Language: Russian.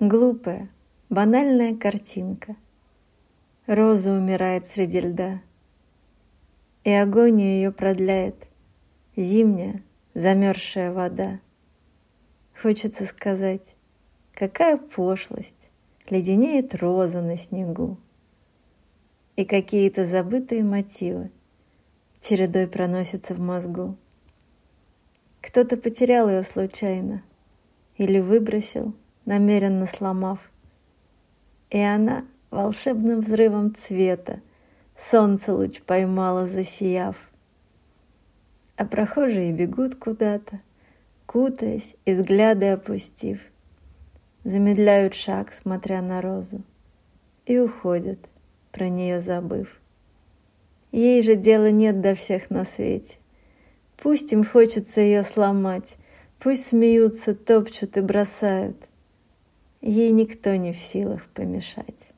Глупая, банальная картинка. Роза умирает среди льда, и агонию ее продляет зимняя замерзшая вода. Хочется сказать, какая пошлость, леденеет роза на снегу. И какие-то забытые мотивы чередой проносятся в мозгу. Кто-то потерял ее случайно или выбросил, намеренно сломав. И она волшебным взрывом цвета солнце луч поймала, засияв. А прохожие бегут куда-то, кутаясь и взгляды опустив. Замедляют шаг, смотря на розу, и уходят, про нее забыв. Ей же дела нет до всех на свете. Пусть им хочется ее сломать, пусть смеются, топчут и бросают. Ей никто не в силах помешать.